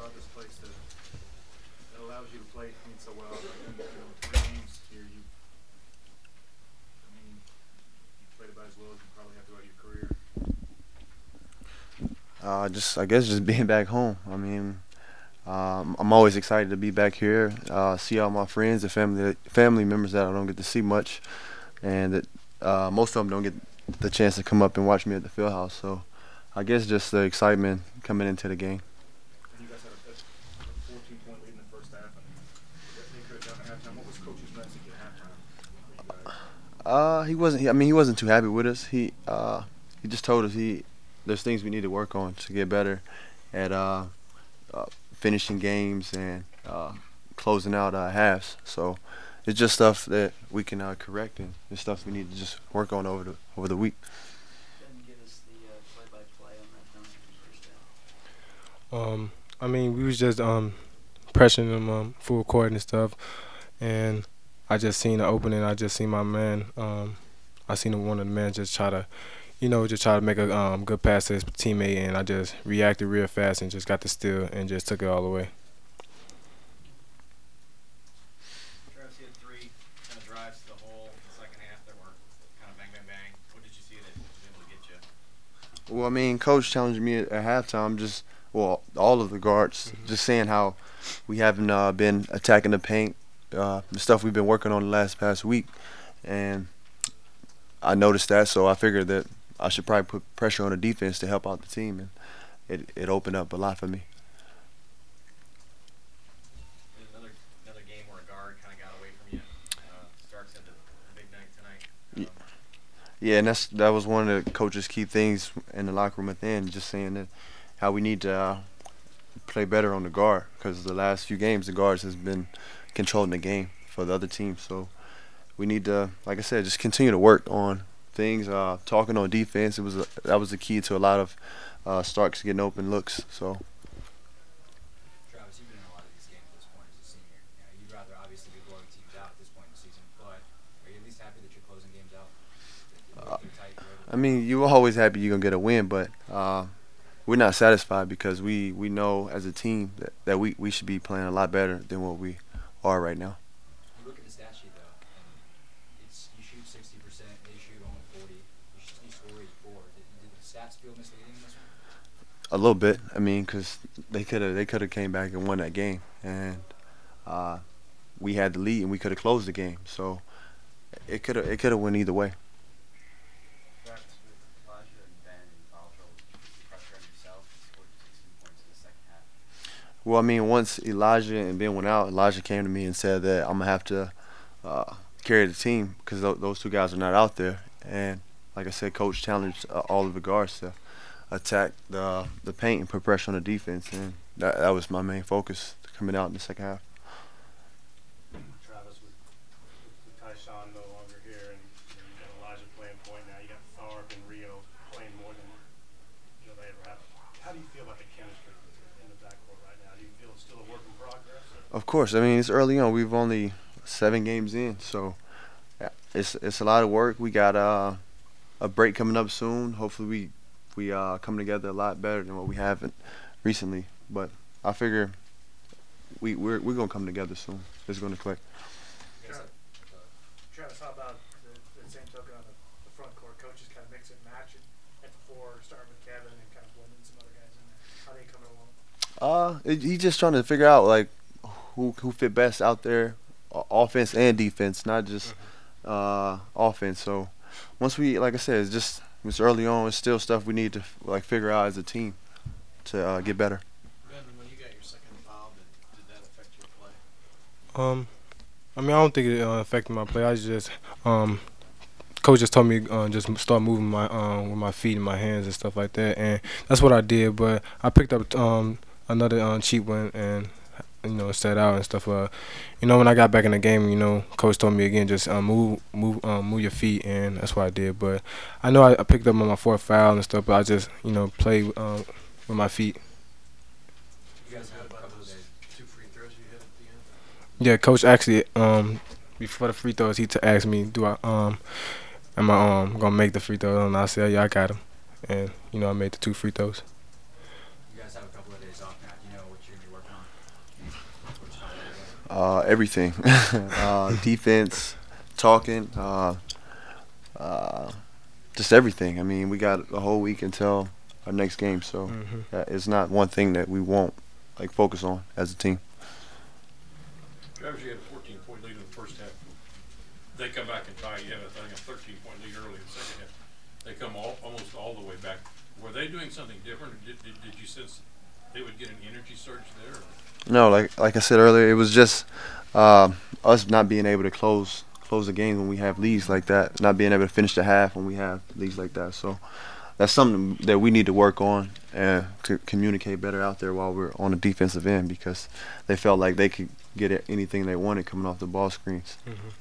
about this place that, allows you to play so well? Like, you know, games here, you, I mean, you played about as well as you probably have throughout your career. Uh, just I guess just being back home. I mean, um, I'm always excited to be back here, uh, see all my friends and family family members that I don't get to see much, and that uh, most of them don't get the chance to come up and watch me at the field house. So, I guess just the excitement coming into the game. And you guys had a, a 14 point lead in the first half, and they could have done at halftime. What was coach's message at halftime for you? Uh, he wasn't. I mean, he wasn't too happy with us. He uh, he just told us he there's things we need to work on to get better at uh, uh finishing games and uh, closing out uh, halves. So it's just stuff that we can uh, correct and it's stuff we need to just work on over the over the week. Um, I mean, we was just um, pressuring them um, full court and stuff, and I just seen the opening. I just seen my man. Um, I seen one of the men just try to, you know, just try to make a um, good pass to his teammate, and I just reacted real fast and just got the steal and just took it all the way. Travis, you had three kind of drives to the hole in the second half that were kind of bang, bang, bang. What did you see that was able to get you? Well, I mean, coach challenged me at halftime. Just well, all of the guards, Mhm. just saying how we haven't uh, been attacking the paint, uh, the stuff we've been working on the last past week, and I noticed that, so I figured that I should probably put pressure on the defense to help out the team, and it it opened up a lot for me. And another another game where a guard kind of got away from you. Uh, Starks had the, the big night tonight. Ye- Um, Yeah, and that's that was one of the coach's key things in the locker room at the end, just saying that how we need to uh, play better on the guard because the last few games the guards has been controlling the game for the other team. So we need to, like I said, just continue to work on things. Uh, talking on defense, it was a, that was the key to a lot of uh, Starks getting open looks. So Travis, you've been in a lot of these games at this point as a senior. You know, you'd rather obviously be blowing teams out at this point in the season, but are you at least happy that you're closing games out? Uh, they're tight, you're able I mean, you're always happy you're gonna get a win, but uh, we're not satisfied because we, we know as a team that, that we, we should be playing a lot better than what we are right now. You look at the stat sheet though, and it's you shoot 60%, they shoot only 40. You, sh- you score 84. Did, did the stats feel misleading in this one? A little bit. I mean, 'cause they could have they could have came back and won that game, and uh, we had the lead and we could have closed the game. So it could have it could have went either way. Travis, with Elijah and Ben in foul trouble, did you put the pressure on yourself and scored 16 points in the second half? Well, I mean, once Elijah and Ben went out, Elijah came to me and said that I'm gonna have to uh, carry the team because th- those two guys are not out there. And like I said, coach challenged uh, all of the guards to attack the the paint and put pressure on the defense, and that that was my main focus coming out in the second half. Travis, with, with Tyshawn no longer here, and you, know, you got Elijah playing point now, you got Tharpe and Rio playing more than you know they ever have. How do you feel about the chemistry in the backcourt right now? Do you feel it's still a work in progress? Or? Of course, I mean it's early on. We've only seven games in, so it's it's a lot of work. We got uh, a break coming up soon. Hopefully, we we uh, come together a lot better than what we haven't recently. But I figure we we're we're gonna come together soon. It's gonna click. You guys have, uh, Travis, how about the, the same token on the, the front court? Coaches kind of mix and match it at the four, starting with Kevin and kind of blending some other guys in there. How they coming along? Uh, it, he's just trying to figure out like who who fit best out there, offense and defense, not just uh offense. So once we, like I said, it's just it's early on. It's still stuff we need to like figure out as a team to uh, get better. Ben, when you got your second foul, did, did that affect your play? Um, I mean, I don't think it uh, affected my play. I just um, coach just told me uh, just start moving my um with my feet and my hands and stuff like that, and that's what I did. But I picked up um another um, cheap one and you know set out and stuff. Uh, you know when I got back in the game, you know coach told me again just um, move move um, move your feet, and that's what I did. But I know I, I picked up on my fourth foul and stuff, but I just you know play um, with my feet. You guys have about those two free throws you hit at the end? Yeah, coach actually um before the free throws he t- asked me, "Do I um am I um gonna make the free throws?" And I said, "Yeah, I got him." And you know, I made the two free throws. You guys have a couple of days off. off now? Do you know what you're gonna be working on? Which side of the game? Uh, everything, uh, defense, talking, uh, uh, just everything. I mean, we got a whole week until our next game, so Mhm. uh, it's not one thing that we won't like focus on as a team. Travis, you had a fourteen point lead in the first half. They come back and tie, you have, I think, a thirteen point lead early in the second half. They come all, almost all the way back. Were they doing something different, did, did, did you sense they would get an energy surge there? or- No, like like I said earlier, it was just uh, us not being able to close close the game when we have leads like that, not being able to finish the half when we have leads like that. So that's something that we need to work on and to communicate better out there while we're on the defensive end because they felt like they could get at anything they wanted coming off the ball screens. Mhm.